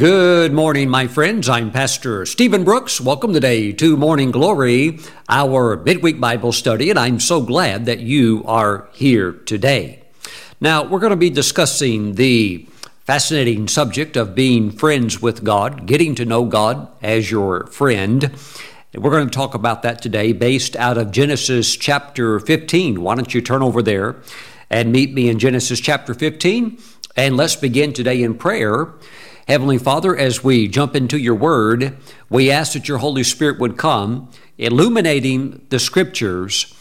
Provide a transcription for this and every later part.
Good morning, my friends. I'm Pastor Stephen Brooks. Welcome today to Morning Glory, our midweek Bible study, and I'm so glad that you are here today. Now, we're going to be discussing the fascinating subject of being friends with God, getting to know God as your friend. And We're going to talk about that today based out of Genesis chapter 15. Why don't you turn over there and meet me in Genesis chapter 15? And let's begin today in prayer Heavenly Father, as we jump into your word, we ask that your Holy Spirit would come, illuminating the scriptures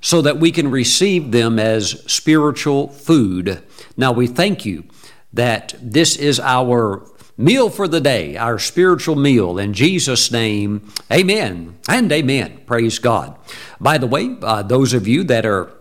so that we can receive them as spiritual food. Now we thank you that this is our meal for the day, our spiritual meal. In Jesus' name, amen and amen. Praise God. By the way, uh, those of you that are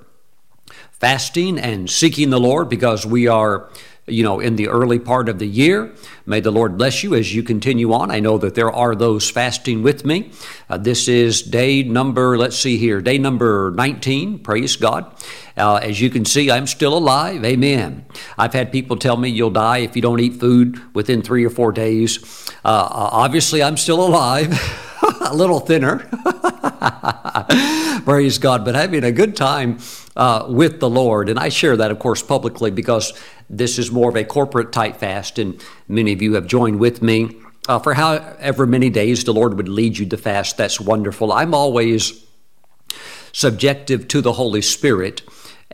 fasting and seeking the Lord because we are you know, in the early part of the year. May the Lord bless you as you continue on. I know that there are those fasting with me. Uh, this is day number, let's see here, day number 19. Praise God. Uh, as you can see, I'm still alive. Amen. I've had people tell me you'll die if you don't eat food within three or four days. Uh, uh obviously, I'm still alive, a little thinner. Praise God, but having a good time uh, with the Lord. And I share that, of course, publicly because this is more of a corporate type fast, and many of you have joined with me. Uh, for however many days the Lord would lead you to fast, that's wonderful. I'm always subjective to the Holy Spirit.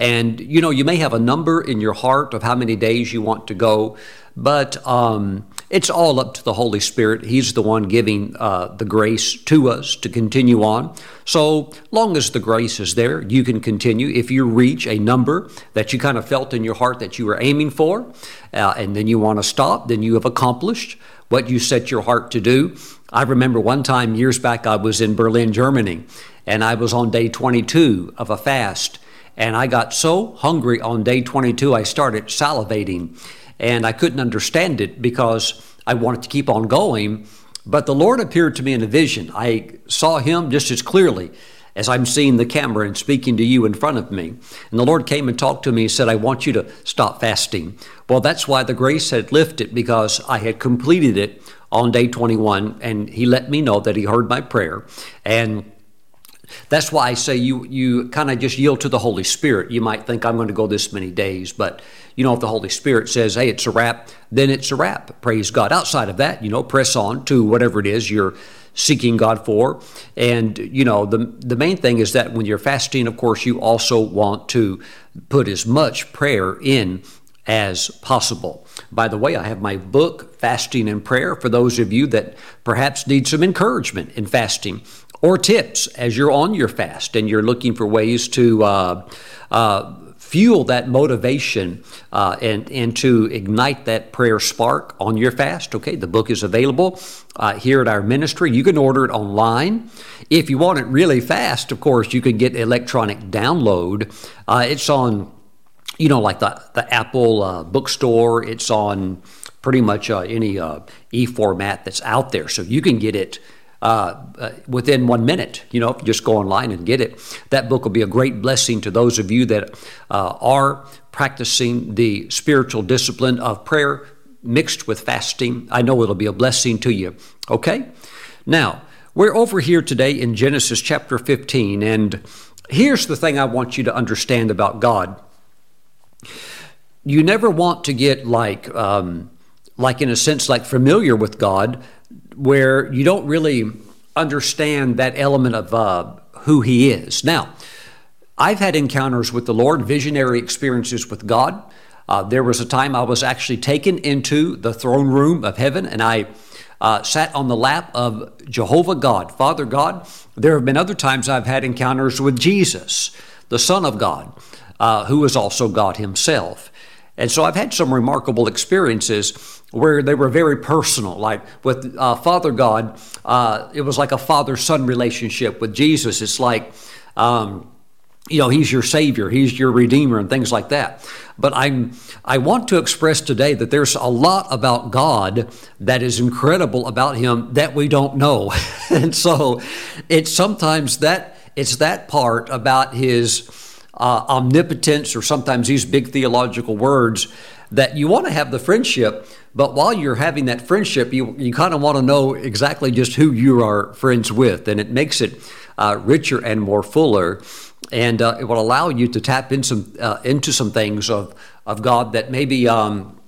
And you know, you may have a number in your heart of how many days you want to go, but um, it's all up to the Holy Spirit. He's the one giving uh, the grace to us to continue on. So long as the grace is there, you can continue. If you reach a number that you kind of felt in your heart that you were aiming for, uh, and then you want to stop, then you have accomplished what you set your heart to do. I remember one time years back, I was in Berlin, Germany, and I was on day 22 of a fast. And I got so hungry on day 22, I started salivating and I couldn't understand it because I wanted to keep on going. But the Lord appeared to me in a vision. I saw Him just as clearly as I'm seeing the camera and speaking to you in front of me. And the Lord came and talked to me and said, I want you to stop fasting. Well, that's why the grace had lifted because I had completed it on day 21, and He let me know that He heard my prayer. And that's why I say you you kind of just yield to the Holy Spirit. You might think I'm going to go this many days, but you know if the Holy Spirit says, "Hey, it's a wrap," then it's a wrap. Praise God. Outside of that, you know, press on to whatever it is you're seeking God for. And you know, the the main thing is that when you're fasting, of course, you also want to put as much prayer in as possible. By the way, I have my book, Fasting and Prayer, for those of you that perhaps need some encouragement in fasting or tips as you're on your fast and you're looking for ways to uh, uh, fuel that motivation uh, and, and to ignite that prayer spark on your fast. Okay, the book is available uh, here at our ministry. You can order it online. If you want it really fast, of course, you can get electronic download. Uh, it's on, you know, like the, the Apple uh, bookstore, it's on pretty much any e format that's out there. So you can get it uh, uh, within one minute. You know, just go online and get it. That book will be a great blessing to those of you that uh, are practicing the spiritual discipline of prayer mixed with fasting. I know it'll be a blessing to you. Okay? Now, we're over here today in Genesis chapter 15, and here's the thing I want you to understand about God. You never want to get like, um, like in a sense, like familiar with God where you don't really understand that element of uh, who He is. Now, I've had encounters with the Lord, visionary experiences with God. Uh, there was a time I was actually taken into the throne room of heaven and I uh, sat on the lap of Jehovah God, Father God. There have been other times I've had encounters with Jesus, the Son of God, uh, who is also God Himself. And so I've had some remarkable experiences where they were very personal. Like with uh, Father God, uh, it was like a father son relationship. With Jesus, it's like, um, you know, He's your Savior, He's your Redeemer, and things like that. But I'm, I want to express today that there's a lot about God that is incredible about Him that we don't know. and so it's sometimes that, it's that part about His uh, omnipotence or sometimes these big theological words that you want to have the friendship, but while you're having that friendship, you, you kind of want to know exactly just who you are friends with, and it makes it uh, richer and more fuller. And uh, it will allow you to tap in some, uh, into some things of, of God that maybe um,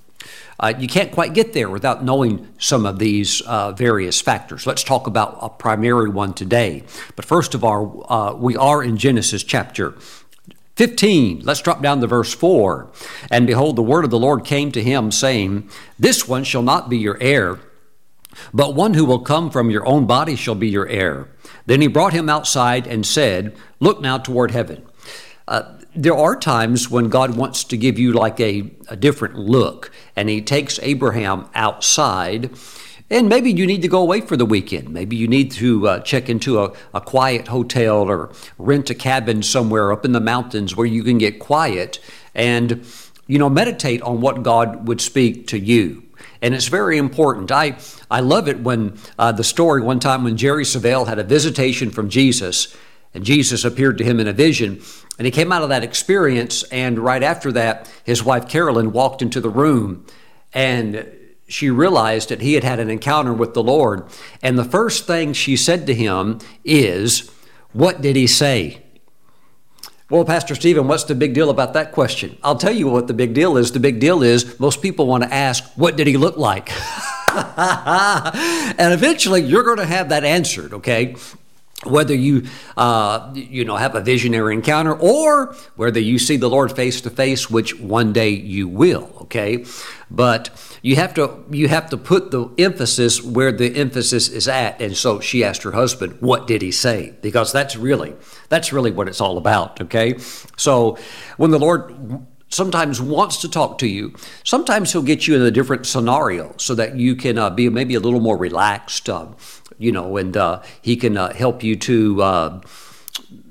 uh, you can't quite get there without knowing some of these uh, various factors. Let's talk about a primary one today. But first of all, uh, we are in Genesis chapter 15. Let's drop down to verse 4. And behold, the word of the Lord came to him, saying, This one shall not be your heir, but one who will come from your own body shall be your heir. Then he brought him outside and said, Look now toward heaven. Uh, there are times when God wants to give you like a, a different look, and He takes Abraham outside. And maybe you need to go away for the weekend. Maybe you need to uh, check into a, a quiet hotel or rent a cabin somewhere up in the mountains where you can get quiet and, you know, meditate on what God would speak to you and it's very important. I, I love it when uh, the story one time when Jerry Savelle had a visitation from Jesus, and Jesus appeared to him in a vision, and he came out of that experience, and right after that, his wife Carolyn walked into the room and she realized that he had had an encounter with the Lord. And the first thing she said to him is, What did he say? Well, Pastor Stephen, what's the big deal about that question? I'll tell you what the big deal is. The big deal is most people want to ask, What did he look like? and eventually you're going to have that answered, okay? Whether you uh, you know have a visionary encounter or whether you see the lord face to face which one day you will okay but you have to you have to put the emphasis where the emphasis is at and so she asked her husband what did he say because that's really that's really what it's all about okay so when the lord sometimes wants to talk to you. Sometimes he'll get you in a different scenario so that you can uh, be maybe a little more relaxed. Uh, you know, and uh, he can uh, help you to uh,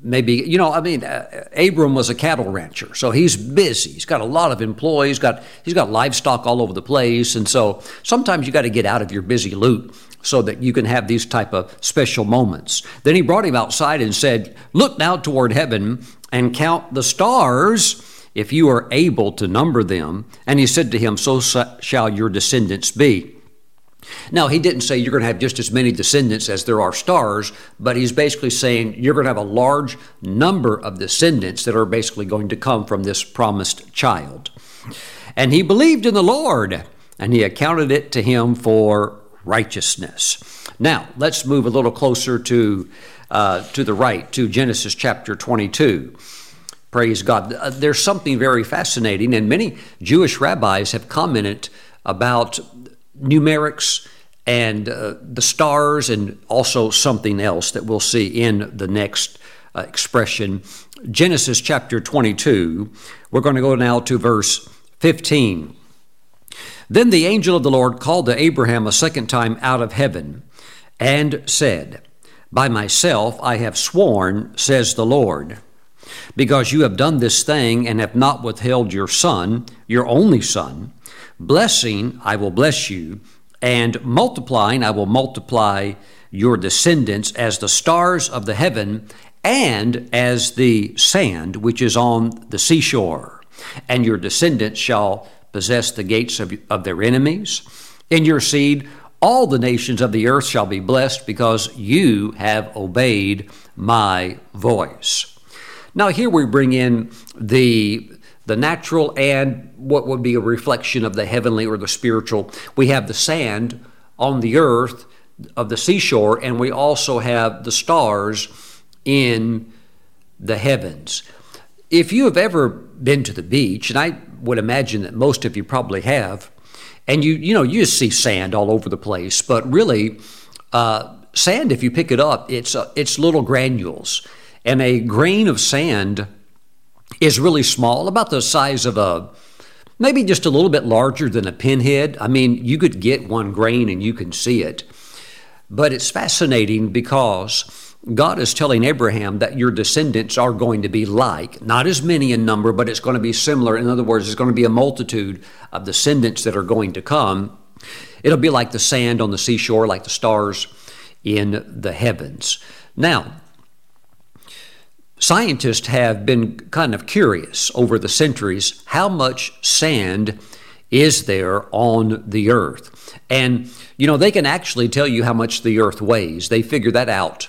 maybe, you know, I mean, uh, Abram was a cattle rancher, so he's busy. He's got a lot of employees, got he's got livestock all over the place, and so sometimes you got to get out of your busy loop so that you can have these type of special moments. Then he brought him outside and said, "Look now toward heaven and count the stars." If you are able to number them. And he said to him, So shall your descendants be. Now, he didn't say you're going to have just as many descendants as there are stars, but he's basically saying you're going to have a large number of descendants that are basically going to come from this promised child. And he believed in the Lord, and he accounted it to him for righteousness. Now, let's move a little closer to, uh, to the right, to Genesis chapter 22. Praise God. Uh, there's something very fascinating, and many Jewish rabbis have commented about numerics and uh, the stars, and also something else that we'll see in the next uh, expression. Genesis chapter 22, we're going to go now to verse 15. Then the angel of the Lord called to Abraham a second time out of heaven and said, By myself I have sworn, says the Lord, because you have done this thing and have not withheld your son, your only son Blessing, I will bless you, and multiplying, I will multiply your descendants as the stars of the heaven and as the sand which is on the seashore. And your descendants shall possess the gates of, of their enemies. In your seed, all the nations of the earth shall be blessed because you have obeyed my voice. Now, here we bring in the the natural and what would be a reflection of the heavenly or the spiritual. We have the sand on the earth of the seashore, and we also have the stars in the heavens. If you have ever been to the beach, and I would imagine that most of you probably have, and you you know you just see sand all over the place, but really, uh, sand if you pick it up, it's uh, it's little granules, and a grain of sand is really small, about the size of a maybe just a little bit larger than a pinhead. I mean, you could get one grain and you can see it. But it's fascinating because God is telling Abraham that your descendants are going to be like, not as many in number, but it's going to be similar. In other words, it's going to be a multitude of descendants that are going to come. It'll be like the sand on the seashore, like the stars in the heavens. Now, scientists have been kind of curious over the centuries how much sand is there on the earth. And, you know, they can actually tell you how much the earth weighs. They figured that out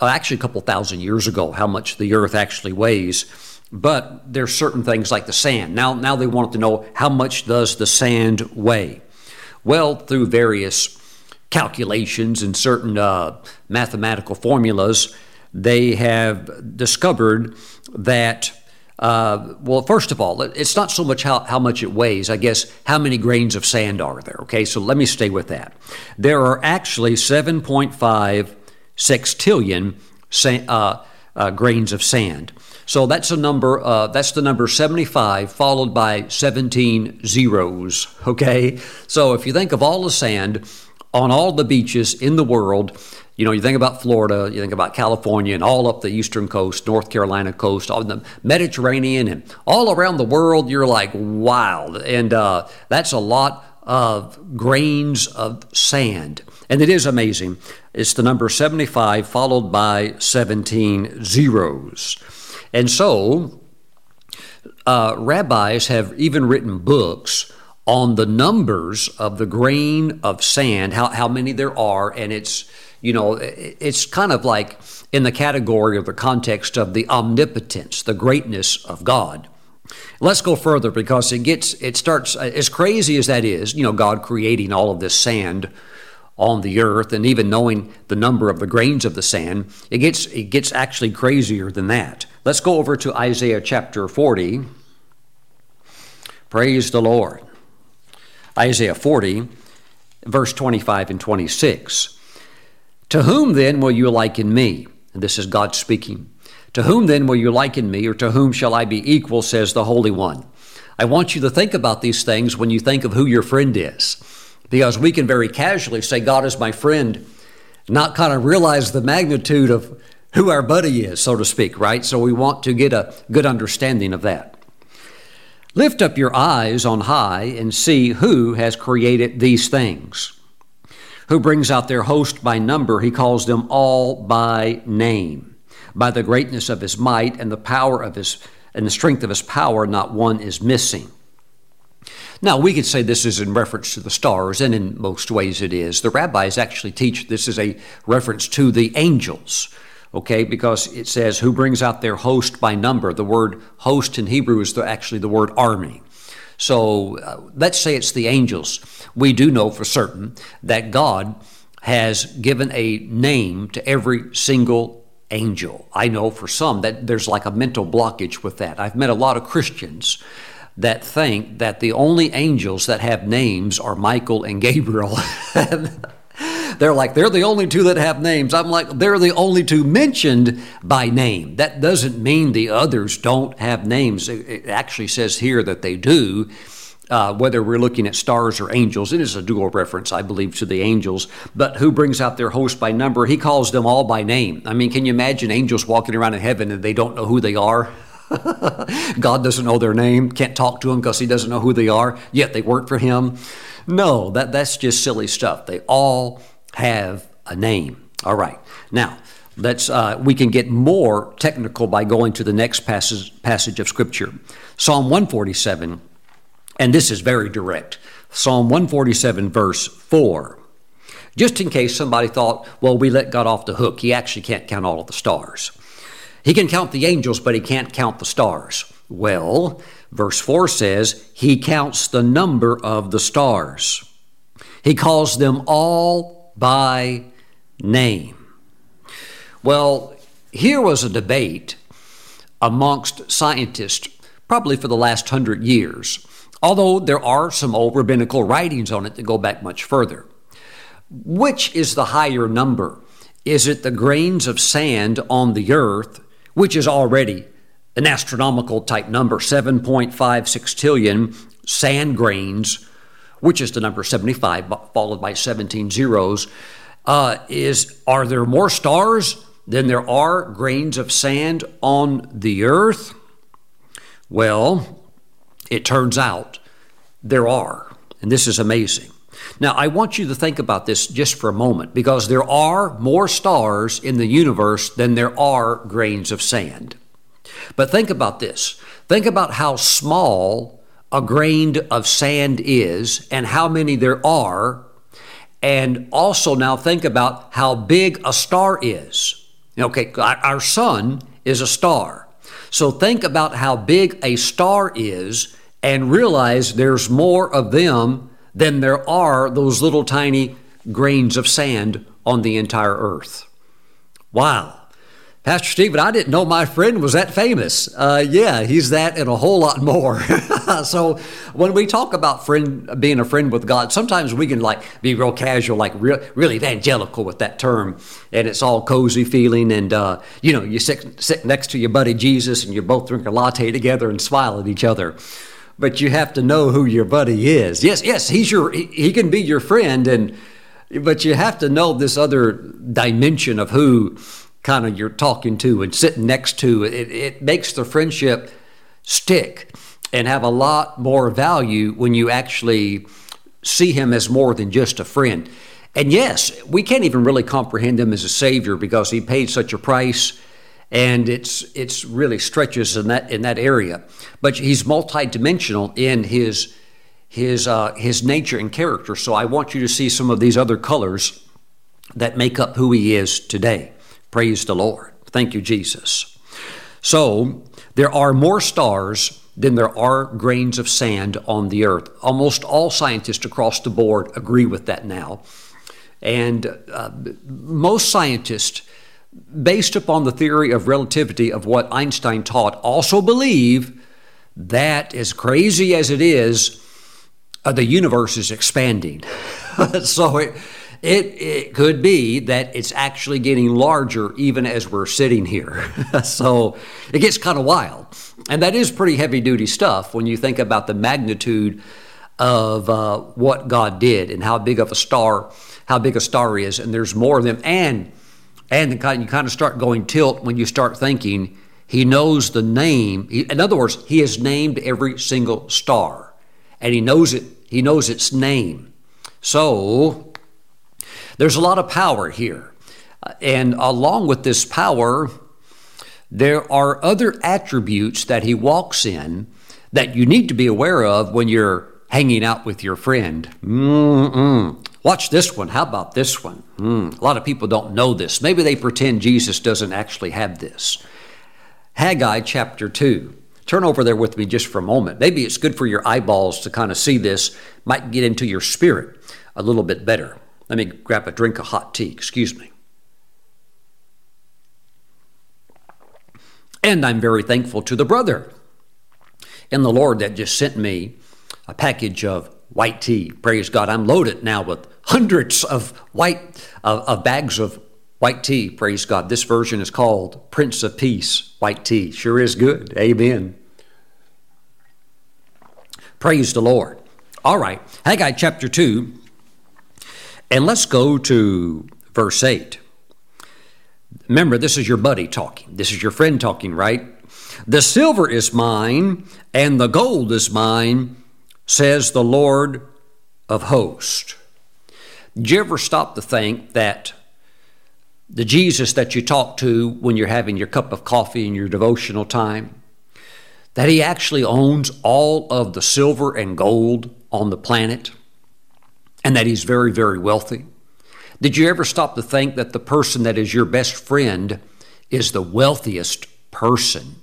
uh, actually a couple thousand years ago, how much the earth actually weighs. But there's certain things like the sand. Now, now they want to know how much does the sand weigh? Well, through various calculations and certain uh, mathematical formulas, they have discovered that uh, well, first of all, it's not so much how, how much it weighs, I guess, how many grains of sand are there, okay? So let me stay with that. There are actually 7.5 sextillion uh, uh, grains of sand. So that's a number, uh, that's the number 75 followed by 17 zeros, okay? So if you think of all the sand on all the beaches in the world, you know, you think about Florida, you think about California, and all up the eastern coast, North Carolina coast, all the Mediterranean, and all around the world. You're like, wow, and uh, that's a lot of grains of sand, and it is amazing. It's the number 75 followed by 17 zeros, and so uh, rabbis have even written books on the numbers of the grain of sand, how, how many there are, and it's you know, it's kind of like in the category or the context of the omnipotence, the greatness of God. Let's go further because it gets, it starts, uh, as crazy as that is, you know, God creating all of this sand on the earth and even knowing the number of the grains of the sand, it gets, it gets actually crazier than that. Let's go over to Isaiah chapter 40. Praise the Lord. Isaiah 40, verse 25 and 26. To whom then will you liken me? And this is God speaking. To whom then will you liken me, or to whom shall I be equal, says the Holy One? I want you to think about these things when you think of who your friend is. Because we can very casually say, God is my friend, not kind of realize the magnitude of who our buddy is, so to speak, right? So we want to get a good understanding of that. Lift up your eyes on high and see who has created these things who brings out their host by number, he calls them all by name. By the greatness of his might and the power of his and the strength of his power, not one is missing. Now, we could say this is in reference to the stars, and in most ways it is. The rabbis actually teach this is a reference to the angels, okay, because it says, who brings out their host by number. The word host in Hebrew is the, actually the word army. So uh, let's say it's the angels. We do know for certain that God has given a name to every single angel. I know for some that there's like a mental blockage with that. I've met a lot of Christians that think that the only angels that have names are Michael and Gabriel. They're like, they're the only two that have names. I'm like, they're the only two mentioned by name. That doesn't mean the others don't have names. It actually says here that they do. Uh, whether we're looking at stars or angels, it is a dual reference, I believe, to the angels. But who brings out their host by number? He calls them all by name. I mean, can you imagine angels walking around in heaven and they don't know who they are? God doesn't know their name, can't talk to them because he doesn't know who they are, yet they work for him. No, that, that's just silly stuff. They all have a name. All right. Now, let's uh, we can get more technical by going to the next passage passage of scripture. Psalm 147, and this is very direct. Psalm 147 verse 4. Just in case somebody thought, well, we let God off the hook. He actually can't count all of the stars. He can count the angels, but he can't count the stars. Well, verse 4 says, He counts the number of the stars. He calls them all by name. Well, here was a debate amongst scientists, probably for the last hundred years, although there are some old rabbinical writings on it that go back much further. Which is the higher number? Is it the grains of sand on the earth, which is already an astronomical type number, 7.5 sextillion sand grains which is the number 75, followed by 17 zeros, uh, is are there more stars than there are grains of sand on the earth? Well, it turns out there are. And this is amazing. Now, I want you to think about this just for a moment because there are more stars in the universe than there are grains of sand. But think about this think about how small a grain of sand is and how many there are. And also now think about how big a star is. Okay, our sun is a star. So think about how big a star is and realize there's more of them than there are those little tiny grains of sand on the entire earth. Wow. Pastor Stephen, I didn't know my friend was that famous. Uh, yeah, he's that and a whole lot more. so when we talk about friend being a friend with God, sometimes we can like be real casual, like real, real evangelical with that term, and it's all cozy feeling. And uh, you know, you sit sit next to your buddy Jesus, and you're both drink a latte together and smile at each other. But you have to know who your buddy is. Yes, yes, he's your he, can be your friend, and but you have to know this other dimension of who kind of you're talking to and sitting next to. It, it makes the friendship stick and have a lot more value when you actually see him as more than just a friend. And yes, we can't even really comprehend him as a savior because he paid such a price and it's it's really stretches in that in that area. But he's multidimensional in his his uh, his nature and character. So I want you to see some of these other colors that make up who he is today. Praise the Lord. Thank you, Jesus. So, there are more stars than there are grains of sand on the earth. Almost all scientists across the board agree with that now. And uh, most scientists, based upon the theory of relativity of what Einstein taught, also believe that, as crazy as it is, uh, the universe is expanding. so it, it, it could be that it's actually getting larger even as we're sitting here. so it gets kind of wild. And that is pretty heavy duty stuff when you think about the magnitude of uh, what God did and how big of a star, how big a star is. And there's more of them. And and you kind of start going tilt when you start thinking he knows the name. In other words, he has named every single star, and he knows it. He knows its name. So there's a lot of power here. Uh, and along with this power, there are other attributes that he walks in that you need to be aware of when you're hanging out with your friend. Mm-mm. Watch this one. How about this one? Mm. A lot of people don't know this. Maybe they pretend Jesus doesn't actually have this. Haggai chapter 2. Turn over there with me just for a moment. Maybe it's good for your eyeballs to kind of see this, might get into your spirit a little bit better. Let me grab a drink of hot tea, excuse me. And I'm very thankful to the brother in the Lord that just sent me a package of white tea. Praise God. I'm loaded now with hundreds of white of, of bags of white tea. Praise God. This version is called Prince of Peace white tea. Sure is good. Amen. Praise the Lord. All right. Haggai chapter 2 and let's go to verse 8. Remember, this is your buddy talking. This is your friend talking, right? The silver is mine and the gold is mine, says the Lord of hosts. Did you ever stop to think that the Jesus that you talk to when you're having your cup of coffee in your devotional time, that he actually owns all of the silver and gold on the planet? and that he's very, very wealthy? Did you ever stop to think that the person that is your best friend is the wealthiest person?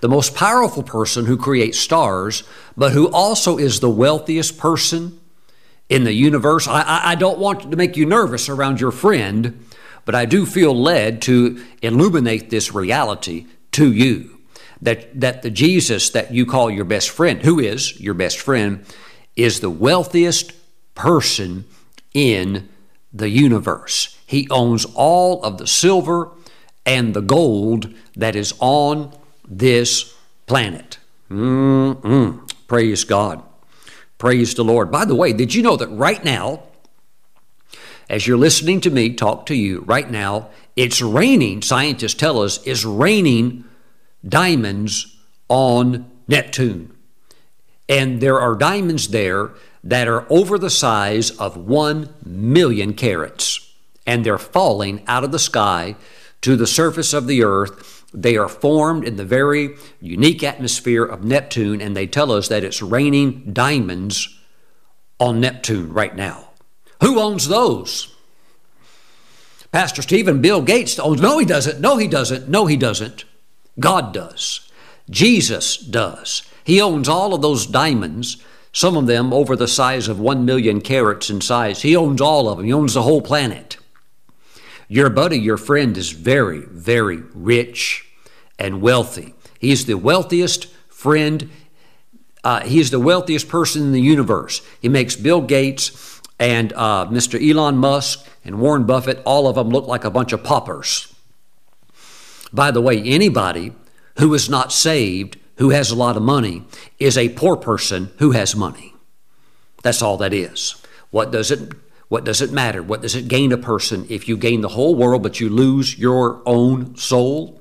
The most powerful person who creates stars, but who also is the wealthiest person in the universe. I, I don't want to make you nervous around your friend, but I do feel led to illuminate this reality to you that, that the Jesus that you call your best friend, who is your best friend, is the wealthiest person in the universe. He owns all of the silver and the gold that is on this planet. Mm-mm. Praise God. Praise the Lord. By the way, did you know that right now, as you're listening to me talk to you right now, it's raining, scientists tell us, is raining diamonds on Neptune. And there are diamonds there that are over the size of one million carats, and they're falling out of the sky to the surface of the earth. They are formed in the very unique atmosphere of Neptune, and they tell us that it's raining diamonds on Neptune right now. Who owns those? Pastor Stephen, Bill Gates owns. No, he doesn't. No, he doesn't. No, he doesn't. God does. Jesus does. He owns all of those diamonds, some of them over the size of one million carats in size. He owns all of them. He owns the whole planet. Your buddy, your friend, is very, very rich and wealthy. He's the wealthiest friend. Uh, is the wealthiest person in the universe. He makes Bill Gates and uh, Mr. Elon Musk and Warren Buffett, all of them look like a bunch of paupers. By the way, anybody who is not saved, who has a lot of money, is a poor person who has money. That's all that is. What does it what does it matter? What does it gain a person if you gain the whole world but you lose your own soul?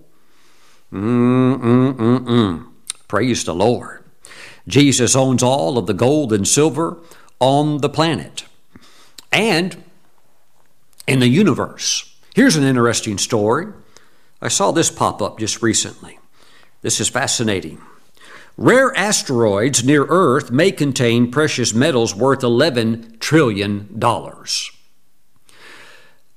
Mm-mm-mm-mm. Praise the Lord. Jesus owns all of the gold and silver on the planet and in the universe. Here's an interesting story. I saw this pop up just recently. This is fascinating. Rare asteroids near Earth may contain precious metals worth $11 trillion.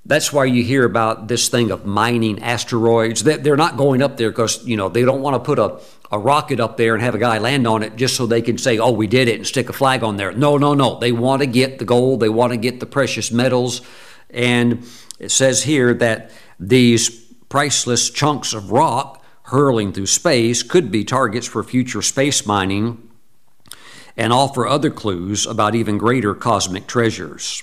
That's why you hear about this thing of mining asteroids. They're not going up there because, you know, they don't want to put a, a rocket up there and have a guy land on it just so they can say, oh, we did it and stick a flag on there. No, no, no. They want to get the gold, they want to get the precious metals. And it says here that these priceless chunks of rock hurling through space could be targets for future space mining and offer other clues about even greater cosmic treasures.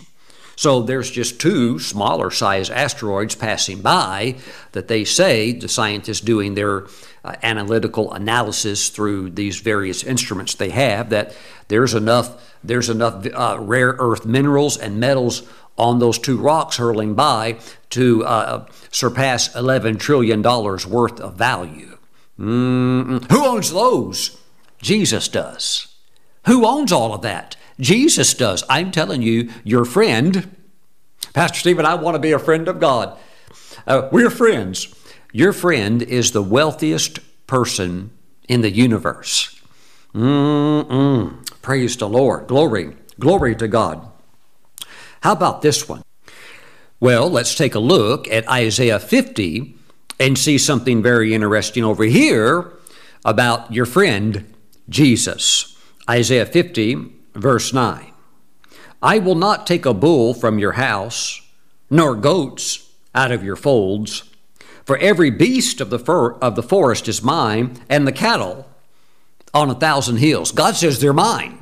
So there's just two smaller size asteroids passing by that they say the scientists doing their uh, analytical analysis through these various instruments they have that there's enough there's enough uh, rare earth minerals and metals on those two rocks hurling by to uh, surpass $11 trillion worth of value. Mm-mm. Who owns those? Jesus does. Who owns all of that? Jesus does. I'm telling you, your friend, Pastor Stephen, I want to be a friend of God. Uh, we're friends. Your friend is the wealthiest person in the universe. Mm-mm. Praise the Lord. Glory. Glory to God. How about this one? Well, let's take a look at Isaiah 50 and see something very interesting over here about your friend Jesus. Isaiah 50, verse 9. I will not take a bull from your house, nor goats out of your folds, for every beast of the, fur, of the forest is mine, and the cattle on a thousand hills. God says they're mine.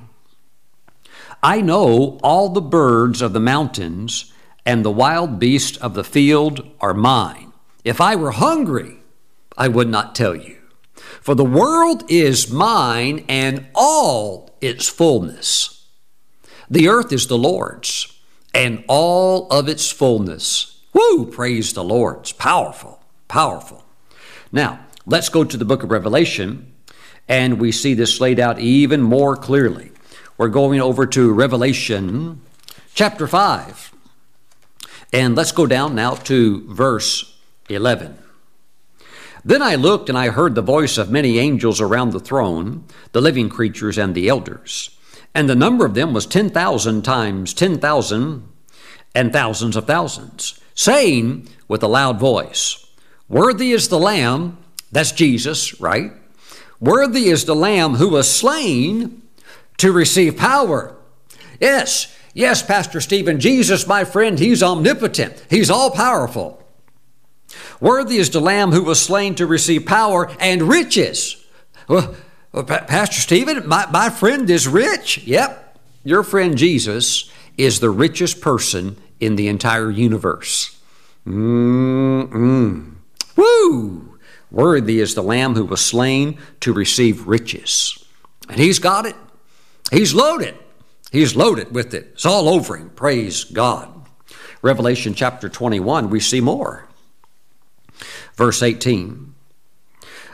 I know all the birds of the mountains and the wild beasts of the field are mine. If I were hungry, I would not tell you. For the world is mine and all its fullness. The earth is the Lord's and all of its fullness. Woo! Praise the Lord. It's powerful, powerful. Now, let's go to the book of Revelation and we see this laid out even more clearly. We're going over to Revelation chapter 5. And let's go down now to verse 11. Then I looked and I heard the voice of many angels around the throne, the living creatures and the elders. And the number of them was 10,000 times 10,000 and thousands of thousands, saying with a loud voice, Worthy is the Lamb, that's Jesus, right? Worthy is the Lamb who was slain to receive power. Yes, yes, Pastor Stephen, Jesus, my friend, he's omnipotent, he's all powerful. Worthy is the Lamb who was slain to receive power and riches. Oh, oh, well, Pastor Stephen, my, my friend is rich. Yep, your friend Jesus is the richest person in the entire universe. Mm-mm. Woo! Worthy is the Lamb who was slain to receive riches. And he's got it. He's loaded. He's loaded with it. It's all over him. Praise God. Revelation chapter 21, we see more. Verse 18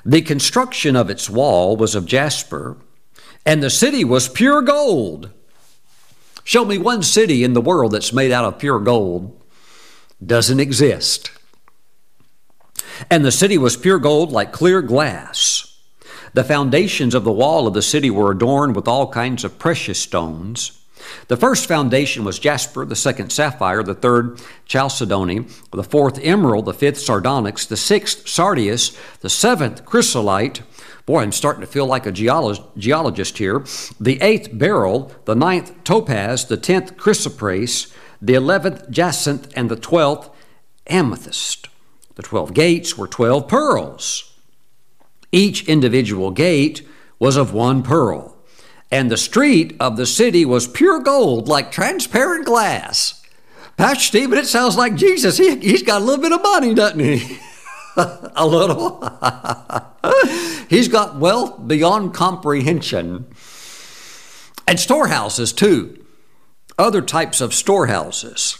The construction of its wall was of jasper, and the city was pure gold, Show me one city in the world that's made out of pure gold. Doesn't exist. And the city was pure gold like clear glass. The foundations of the wall of the city were adorned with all kinds of precious stones. The first foundation was jasper, the second sapphire, the third chalcedony, the fourth emerald, the fifth sardonyx, the sixth sardius, the seventh chrysolite. Boy, I'm starting to feel like a geologist here. The eighth beryl, the ninth topaz, the tenth chrysoprase, the eleventh jacinth, and the twelfth amethyst. The twelve gates were twelve pearls. Each individual gate was of one pearl and the street of the city was pure gold, like transparent glass. Pastor Stephen, it sounds like Jesus. He, he's got a little bit of money, doesn't he? a little. he's got wealth beyond comprehension. And storehouses, too. Other types of storehouses.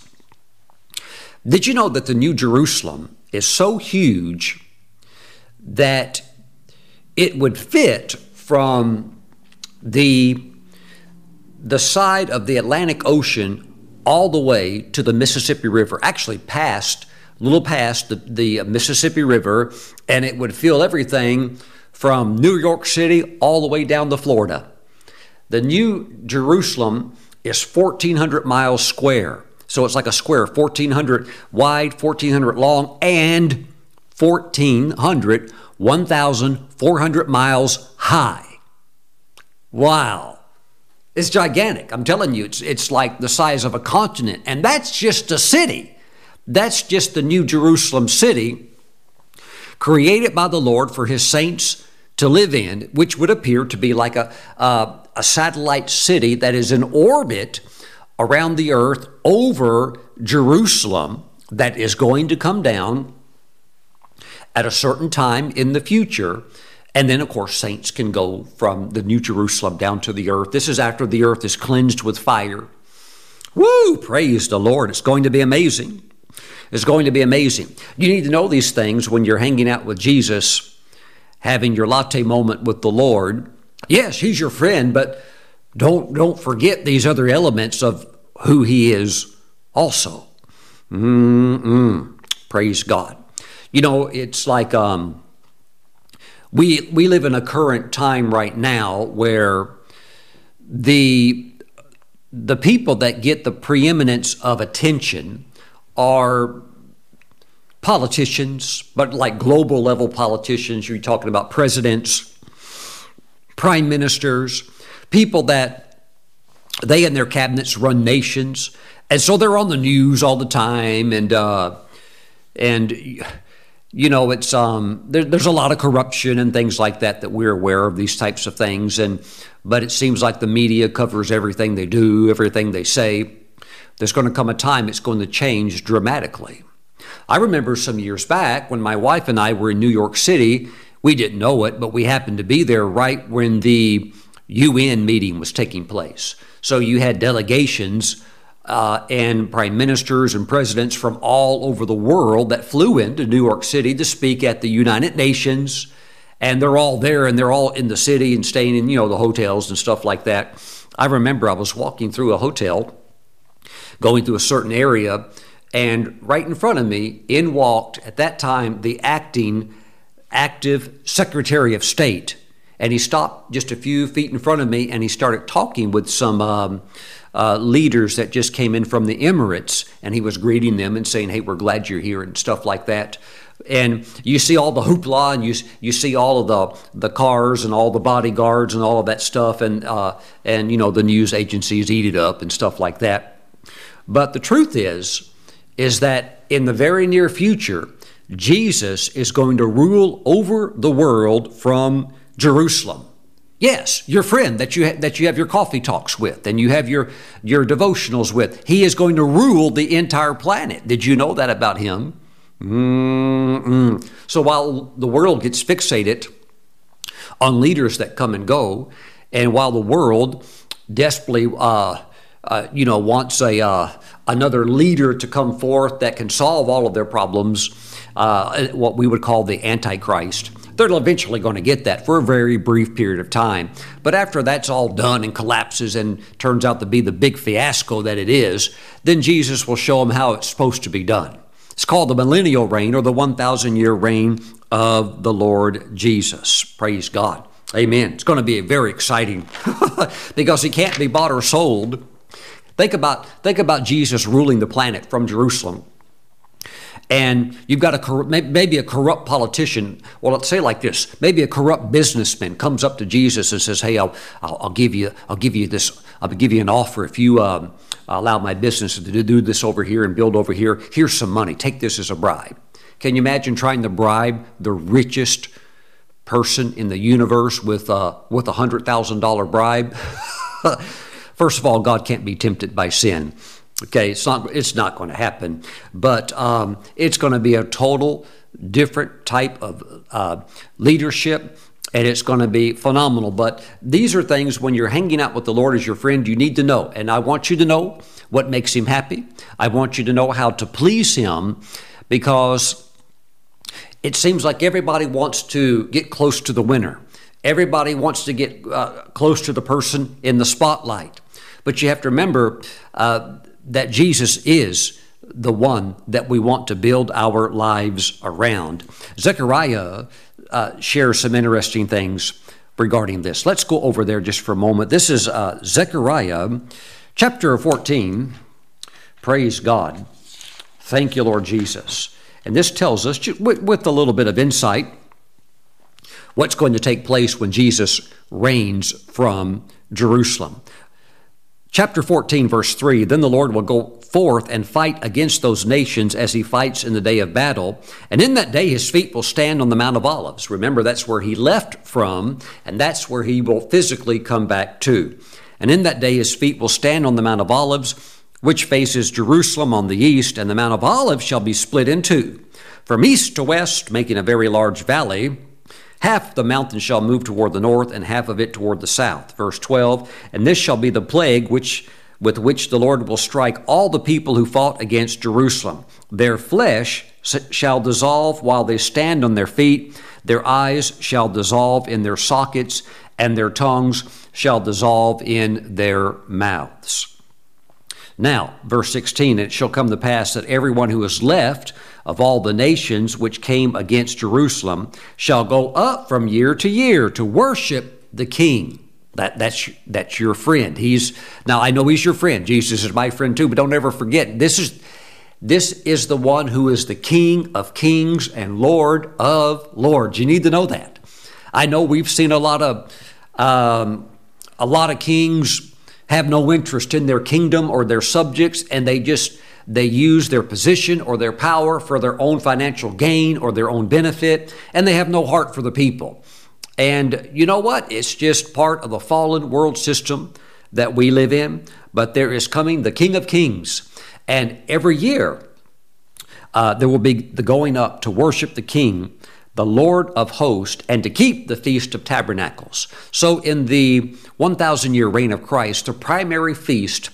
Did you know that the New Jerusalem is so huge that it would fit from the, the side of the Atlantic Ocean all the way to the Mississippi River, actually past, a little past the, the Mississippi River, and it would fill everything from New York City all the way down to Florida. The New Jerusalem is 1,400 miles square. So it's like a square, 1,400 wide, 1,400 long, and 1,400, 1,400 miles high. Wow. It's gigantic. I'm telling you, it's, it's like the size of a continent. And that's just a city. That's just the New Jerusalem city created by the Lord for his saints to live in, which would appear to be like a, uh, a satellite city that is in orbit around the earth over Jerusalem that is going to come down at a certain time in the future and then, of course, saints can go from the New Jerusalem down to the earth. This is after the earth is cleansed with fire. Woo! Praise the Lord. It's going to be amazing. It's going to be amazing. You need to know these things when you're hanging out with Jesus, having your latte moment with the Lord. Yes, He's your friend, but don't, don't forget these other elements of who He is also. Mm-mm. Praise God. You know, it's like um, we we live in a current time right now where the the people that get the preeminence of attention are politicians, but like global level politicians. You're talking about presidents, prime ministers, people that they and their cabinets run nations, and so they're on the news all the time, and uh, and you know, it's um, there, there's a lot of corruption and things like that that we're aware of these types of things, and but it seems like the media covers everything they do, everything they say. There's going to come a time it's going to change dramatically. I remember some years back when my wife and I were in New York City. We didn't know it, but we happened to be there right when the UN meeting was taking place. So you had delegations uh, and prime ministers and presidents from all over the world that flew into New York City to speak at the United Nations. And they're all there and they're all in the city and staying in, you know, the hotels and stuff like that. I remember I was walking through a hotel, going through a certain area, and right in front of me, in walked at that time the acting active Secretary of State. And he stopped just a few feet in front of me and he started talking with some um, uh, leaders that just came in from the Emirates, and he was greeting them and saying, "Hey, we're glad you're here," and stuff like that. And you see all the hoopla, and you you see all of the the cars and all the bodyguards and all of that stuff, and uh, and you know the news agencies eat it up and stuff like that. But the truth is, is that in the very near future, Jesus is going to rule over the world from Jerusalem. Yes, your friend that you ha- that you have your coffee talks with and you have your your devotionals with. He is going to rule the entire planet. Did you know that about him? Mm-mm. So while the world gets fixated on leaders that come and go, and while the world desperately, uh, uh, you know, wants a uh, another leader to come forth that can solve all of their problems, uh, what we would call the Antichrist They're eventually going to get that for a very brief period of time. But after that's all done and collapses and turns out to be the big fiasco that it is, then Jesus will show them how it's supposed to be done. It's called the millennial reign or the 1,000 year reign of the Lord Jesus. Praise God. Amen. It's going to be very exciting because he can't be bought or sold. Think about, think about Jesus ruling the planet from Jerusalem and you've got a maybe a corrupt politician. Well, let's say like this: maybe a corrupt businessman comes up to Jesus and says, "Hey, I'll, I'll, I'll give you I'll give you this I'll give you an offer if you um, allow my business to do this over here and build over here. Here's some money. Take this as a bribe." Can you imagine trying to bribe the richest person in the universe with a with a hundred thousand dollar bribe? First of all, God can't be tempted by sin. Okay, it's not it's not going to happen, but um, it's going to be a total different type of uh, leadership, and it's going to be phenomenal. But these are things when you're hanging out with the Lord as your friend, you need to know, and I want you to know what makes Him happy. I want you to know how to please Him, because it seems like everybody wants to get close to the winner. Everybody wants to get uh, close to the person in the spotlight. But you have to remember. Uh, that Jesus is the one that we want to build our lives around. Zechariah uh, shares some interesting things regarding this. Let's go over there just for a moment. This is uh, Zechariah chapter 14. Praise God. Thank you, Lord Jesus. And this tells us, with, with a little bit of insight, what's going to take place when Jesus reigns from Jerusalem. Chapter 14, verse 3 Then the Lord will go forth and fight against those nations as he fights in the day of battle. And in that day, his feet will stand on the Mount of Olives. Remember, that's where he left from, and that's where he will physically come back to. And in that day, his feet will stand on the Mount of Olives, which faces Jerusalem on the east, and the Mount of Olives shall be split in two, from east to west, making a very large valley. Half the mountain shall move toward the north, and half of it toward the south. Verse 12 And this shall be the plague which with which the Lord will strike all the people who fought against Jerusalem. Their flesh shall dissolve while they stand on their feet, their eyes shall dissolve in their sockets, and their tongues shall dissolve in their mouths. Now, verse 16, it shall come to pass that everyone who is left of all the nations which came against Jerusalem shall go up from year to year to worship the King. That, that's, that's your friend. He's now I know he's your friend. Jesus is my friend too, but don't ever forget this is this is the one who is the King of kings and Lord of lords. You need to know that. I know we've seen a lot of um, a lot of kings have no interest in their kingdom or their subjects, and they just they use their position or their power for their own financial gain or their own benefit, and they have no heart for the people. And you know what? It's just part of the fallen world system that we live in. But there is coming the King of Kings, and every year uh, there will be the going up to worship the King the Lord of hosts, and to keep the Feast of Tabernacles. So, in the 1,000 year reign of Christ, the primary feast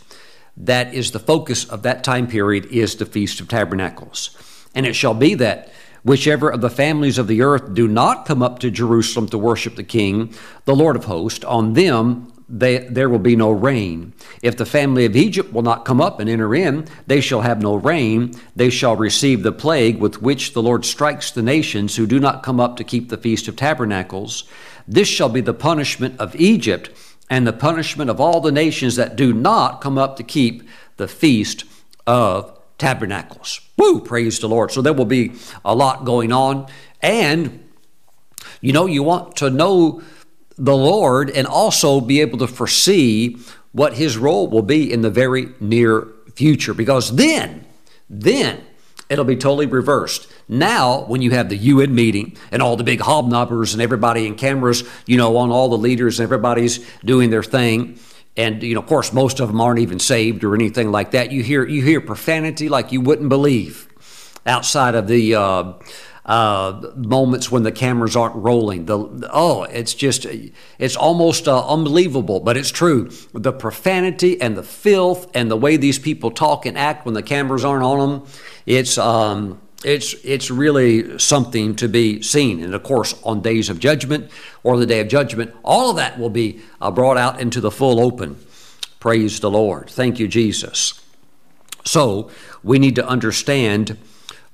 that is the focus of that time period is the Feast of Tabernacles. And it shall be that whichever of the families of the earth do not come up to Jerusalem to worship the King, the Lord of hosts, on them they, there will be no rain. If the family of Egypt will not come up and enter in, they shall have no rain. They shall receive the plague with which the Lord strikes the nations who do not come up to keep the Feast of Tabernacles. This shall be the punishment of Egypt and the punishment of all the nations that do not come up to keep the Feast of Tabernacles. Woo! Praise the Lord. So there will be a lot going on. And, you know, you want to know the Lord and also be able to foresee what his role will be in the very near future because then, then it'll be totally reversed. Now, when you have the UN meeting and all the big hobnobbers and everybody in cameras, you know, on all the leaders and everybody's doing their thing, and you know, of course, most of them aren't even saved or anything like that. You hear you hear profanity like you wouldn't believe outside of the uh, uh, moments when the cameras aren't rolling. The oh, it's just it's almost uh, unbelievable, but it's true. The profanity and the filth and the way these people talk and act when the cameras aren't on them, it's um, it's it's really something to be seen. And of course, on days of judgment or the day of judgment, all of that will be uh, brought out into the full open. Praise the Lord. Thank you, Jesus. So we need to understand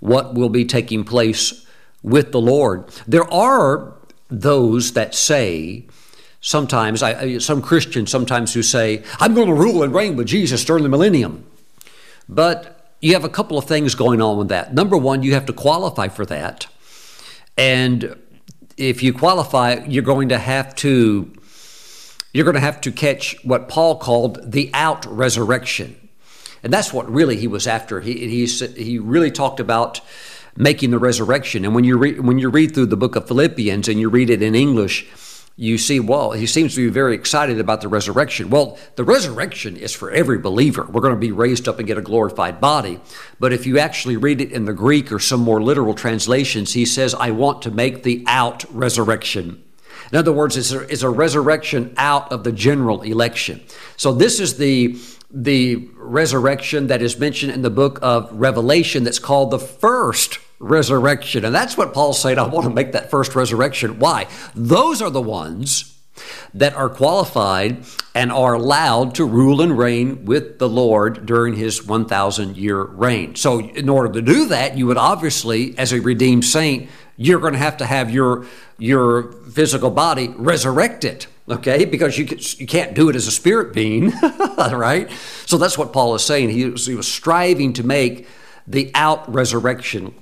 what will be taking place with the Lord. There are those that say, sometimes, I, some Christians sometimes who say, I'm going to rule and reign with Jesus during the millennium. But you have a couple of things going on with that. Number one, you have to qualify for that. And if you qualify, you're going to have to you're going to have to catch what Paul called the out resurrection. And that's what really he was after. He, he, he really talked about making the resurrection. And when you, read, when you read through the book of Philippians and you read it in English, you see, well, he seems to be very excited about the resurrection. Well, the resurrection is for every believer. We're going to be raised up and get a glorified body. But if you actually read it in the Greek or some more literal translations, he says, I want to make the out resurrection. In other words, it's a, it's a resurrection out of the general election. So this is the the resurrection that is mentioned in the book of Revelation that's called the first resurrection. And that's what Paul's saying. I want to make that first resurrection. Why? Those are the ones that are qualified and are allowed to rule and reign with the Lord during his 1,000 year reign. So, in order to do that, you would obviously, as a redeemed saint, you're going to have to have your, your physical body resurrected okay because you, you can't do it as a spirit being right so that's what paul is saying he was, he was striving to make the out resurrection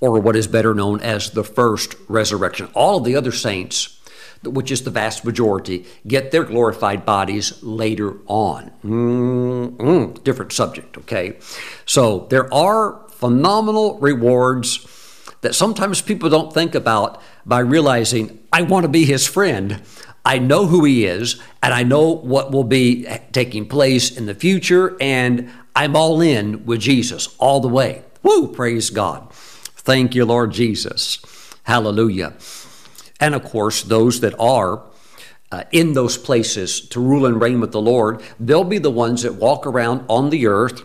or what is better known as the first resurrection. All of the other saints, which is the vast majority, get their glorified bodies later on. Mm-hmm. Different subject, okay? So there are phenomenal rewards that sometimes people don't think about by realizing, I want to be his friend. I know who he is, and I know what will be taking place in the future, and I'm all in with Jesus all the way. Woo, praise God. Thank you, Lord Jesus. Hallelujah. And of course, those that are uh, in those places to rule and reign with the Lord, they'll be the ones that walk around on the earth,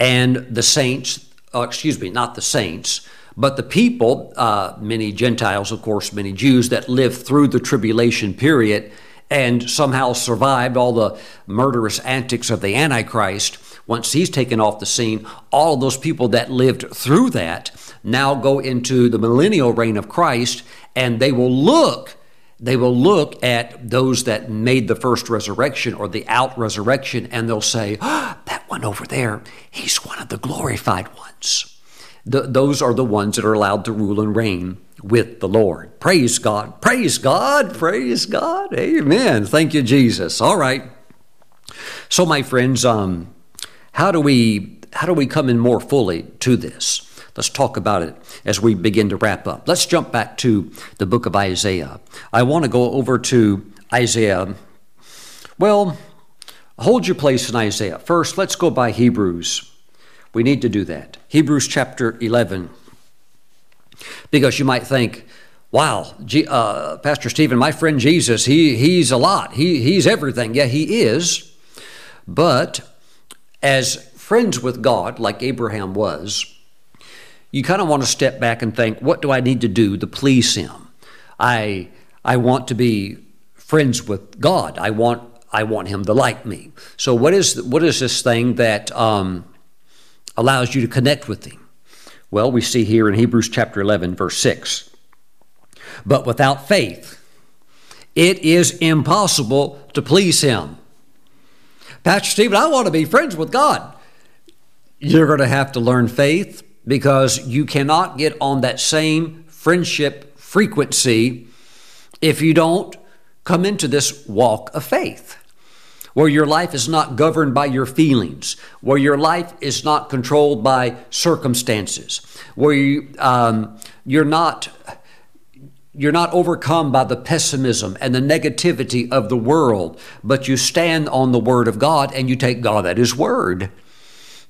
and the saints, uh, excuse me, not the saints, but the people, uh, many Gentiles, of course, many Jews that lived through the tribulation period and somehow survived all the murderous antics of the Antichrist once he's taken off the scene, all of those people that lived through that now go into the millennial reign of Christ and they will look they will look at those that made the first resurrection or the out resurrection and they'll say, oh, That one over there, he's one of the glorified ones. The, those are the ones that are allowed to rule and reign with the Lord. Praise God. Praise God. Praise God. Amen. Thank you, Jesus. All right. So, my friends, um, how do we how do we come in more fully to this? Let's talk about it as we begin to wrap up. Let's jump back to the book of Isaiah. I want to go over to Isaiah. Well, hold your place in Isaiah. First, let's go by Hebrews. We need to do that. Hebrews chapter 11. Because you might think, wow, G, uh, Pastor Stephen, my friend Jesus, he, he's a lot. He, he's everything. Yeah, he is. But as friends with God, like Abraham was, you kind of want to step back and think, what do I need to do to please Him? I, I want to be friends with God. I want, I want Him to like me. So, what is, what is this thing that um, allows you to connect with Him? Well, we see here in Hebrews chapter 11, verse 6. But without faith, it is impossible to please Him. Pastor Stephen, I want to be friends with God. You're going to have to learn faith because you cannot get on that same friendship frequency if you don't come into this walk of faith where your life is not governed by your feelings, where your life is not controlled by circumstances, where you, um, you're not you're not overcome by the pessimism and the negativity of the world, but you stand on the Word of God and you take God at His Word.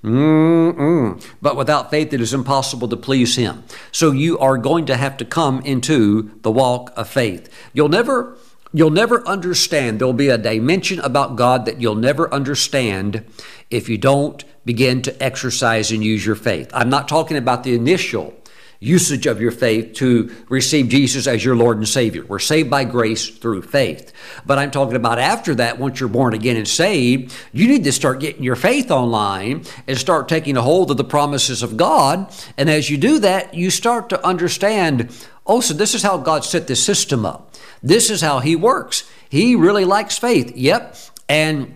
Mm-mm. But without faith, it is impossible to please Him. So you are going to have to come into the walk of faith. You'll never, you'll never understand. There'll be a dimension about God that you'll never understand if you don't begin to exercise and use your faith. I'm not talking about the initial usage of your faith to receive Jesus as your Lord and Savior. We're saved by grace through faith. But I'm talking about after that, once you're born again and saved, you need to start getting your faith online and start taking a hold of the promises of God. And as you do that, you start to understand oh, so this is how God set this system up. This is how He works. He really likes faith. Yep. And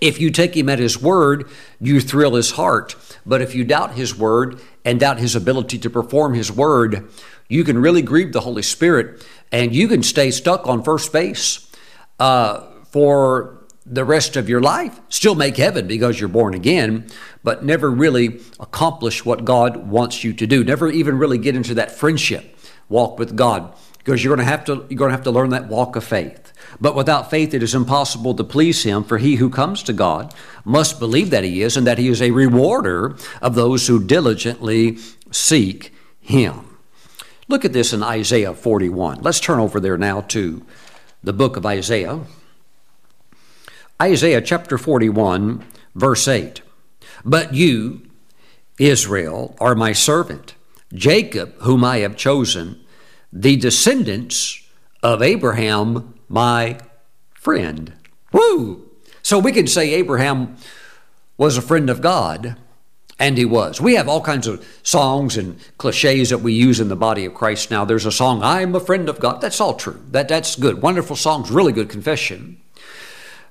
if you take him at his word, you thrill his heart. But if you doubt his word and doubt his ability to perform his word, you can really grieve the Holy Spirit and you can stay stuck on first base uh, for the rest of your life. Still make heaven because you're born again, but never really accomplish what God wants you to do. Never even really get into that friendship walk with God because you're going to have to you're going to have to learn that walk of faith. But without faith, it is impossible to please him, for he who comes to God must believe that he is, and that he is a rewarder of those who diligently seek him. Look at this in Isaiah 41. Let's turn over there now to the book of Isaiah. Isaiah chapter 41, verse 8. But you, Israel, are my servant, Jacob, whom I have chosen, the descendants of Abraham my friend. Woo! So we can say Abraham was a friend of God, and he was. We have all kinds of songs and cliches that we use in the body of Christ now. There's a song, I'm a friend of God. That's all true. That, that's good. Wonderful songs, really good confession.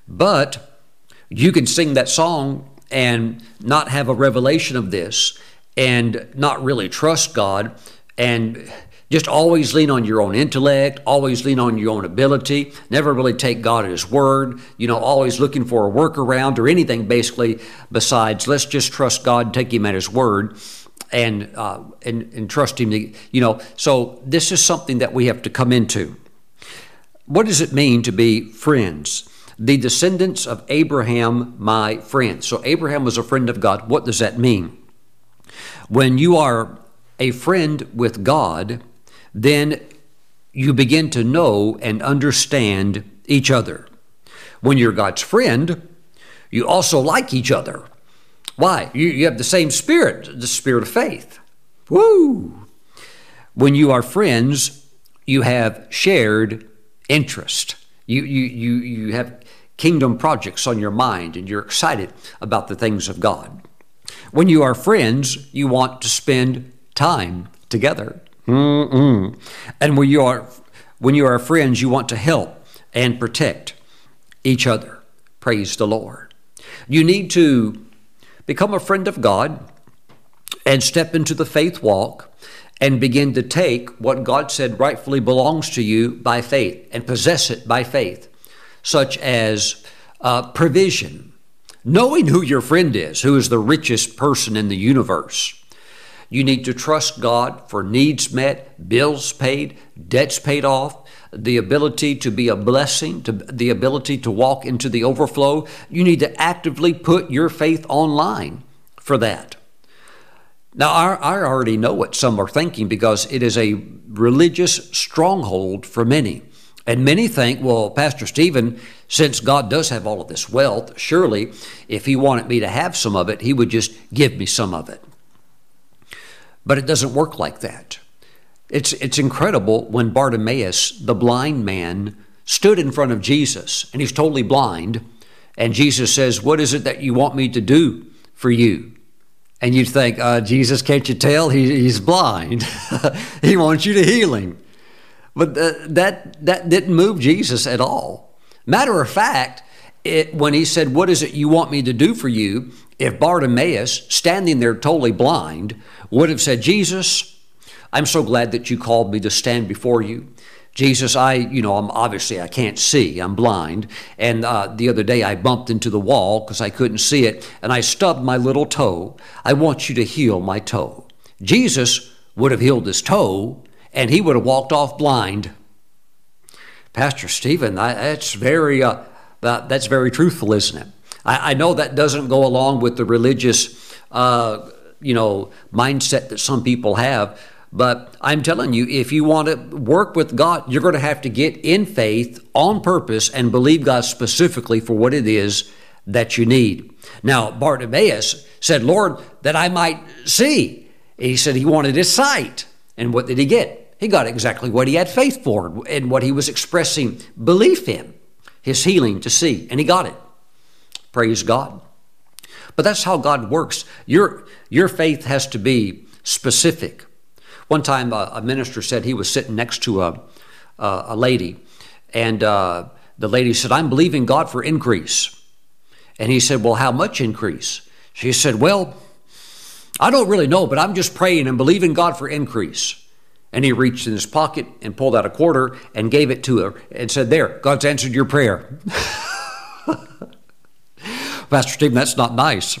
But you can sing that song and not have a revelation of this and not really trust God and just always lean on your own intellect, always lean on your own ability, never really take God at His word, you know, always looking for a workaround or anything basically besides let's just trust God, take Him at His word. And, uh, and and trust him. To you know so this is something that we have to come into. What does it mean to be friends? The descendants of abraham my friend. So abraham was a friend of god. What does that mean? When you are a friend with god then you begin to know and understand each other. When you're God's friend, you also like each other. Why? You, you have the same spirit, the spirit of faith. Woo! When you are friends, you have shared interest. You, you, you, you have kingdom projects on your mind and you're excited about the things of God. When you are friends, you want to spend time together. Mm-mm. And when you are when you are friends, you want to help and protect each other. Praise the Lord. You need to become a friend of God and step into the faith walk and begin to take what God said rightfully belongs to you by faith and possess it by faith, such as uh, provision, knowing who your friend is, who is the richest person in the universe you need to trust God for needs met, bills paid, debts paid off, the ability to be a blessing, to the ability to walk into the overflow. You need to actively put your faith online for that. Now, I, I already know what some are thinking because it is a religious stronghold for many. And many think, well, Pastor Stephen, since God does have all of this wealth, surely if He wanted me to have some of it, He would just give me some of it. But it doesn't work like that. It's, it's incredible when Bartimaeus, the blind man, stood in front of Jesus and he's totally blind. And Jesus says, What is it that you want me to do for you? And you'd think, uh, Jesus, can't you tell? He, he's blind. he wants you to heal him. But that, that didn't move Jesus at all. Matter of fact, it, when he said, What is it you want me to do for you? If Bartimaeus, standing there totally blind, would have said, Jesus, I'm so glad that you called me to stand before you. Jesus, I, you know, I'm obviously I can't see, I'm blind. And uh, the other day I bumped into the wall because I couldn't see it, and I stubbed my little toe. I want you to heal my toe. Jesus would have healed his toe, and he would have walked off blind. Pastor Stephen, that's very, uh, that's very truthful, isn't it? I, I, know that doesn't go along with the religious uh, you know mindset that some people have but i'm telling you if you want to work with god you're going to have to get in faith on purpose and believe god specifically for what it is that you need Now, Bartimaeus said, Lord, that I might see. He said he wanted his sight. And what did he get? He got exactly what he had faith for and what he was expressing belief in his healing to see. And he got it. Praise God. But that's how God works. Your, your faith has to be specific. One time, a, a minister said he was sitting next to a, a, a lady, and uh, the lady said, I'm believing God for increase. And he said, Well, how much increase? She said, Well, I don't really know, but I'm just praying and believing God for increase. And he reached in his pocket and pulled out a quarter and gave it to her and said, There, God's answered your prayer. Pastor Stephen, that's not nice.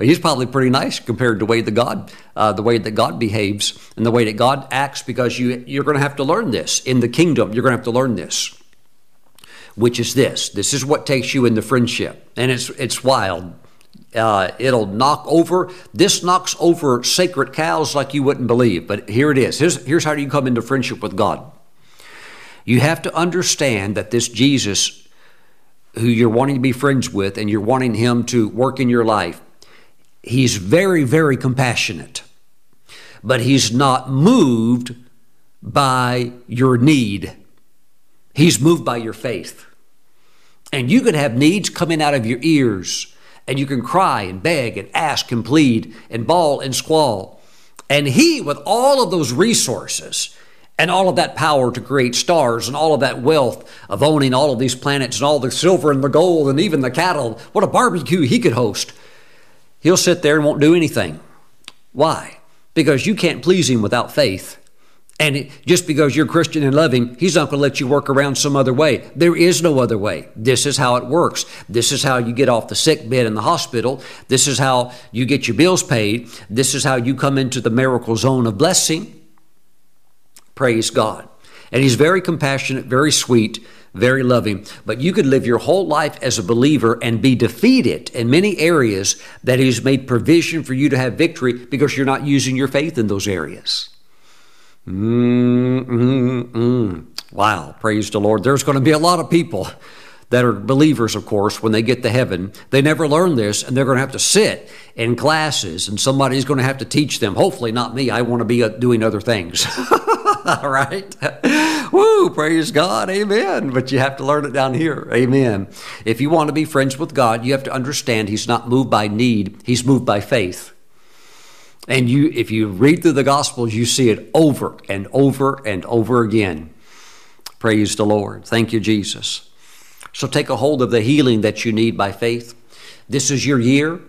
He's probably pretty nice compared to the way that God, uh, the way that God behaves and the way that God acts, because you you're going to have to learn this in the kingdom. You're going to have to learn this, which is this. This is what takes you in the friendship, and it's it's wild. Uh, it'll knock over. This knocks over sacred cows like you wouldn't believe. But here it is. Here's here's how you come into friendship with God. You have to understand that this Jesus, who you're wanting to be friends with, and you're wanting him to work in your life he's very, very compassionate, but he's not moved by your need. He's moved by your faith. And you can have needs coming out of your ears, and you can cry and beg and ask and plead and bawl and squall. And he, with all of those resources, and all of that power to create stars and all of that wealth of owning all of these planets and all the silver and the gold and even the cattle, what a barbecue he could host. He'll sit there and won't do anything. Why? Because you can't please him without faith. And it, just because you're Christian and loving, he's not going to let you work around some other way. There is no other way. This is how it works. This is how you get off the sick bed in the hospital. This is how you get your bills paid. This is how you come into the miracle zone of blessing. Praise God. And he's very compassionate, very sweet, very loving. But you could live your whole life as a believer and be defeated in many areas that He's made provision for you to have victory because you're not using your faith in those areas. Mm-mm-mm. Wow, praise the Lord. There's going to be a lot of people that are believers, of course, when they get to heaven. They never learn this, and they're going to have to sit in classes, and somebody's going to have to teach them. Hopefully, not me. I want to be uh, doing other things. All right? Woo, praise God. Amen. But you have to learn it down here. Amen. If you want to be friends with God, you have to understand He's not moved by need, He's moved by faith. And you, if you read through the Gospels, you see it over and over and over again. Praise the Lord. Thank you, Jesus. So take a hold of the healing that you need by faith. This is your year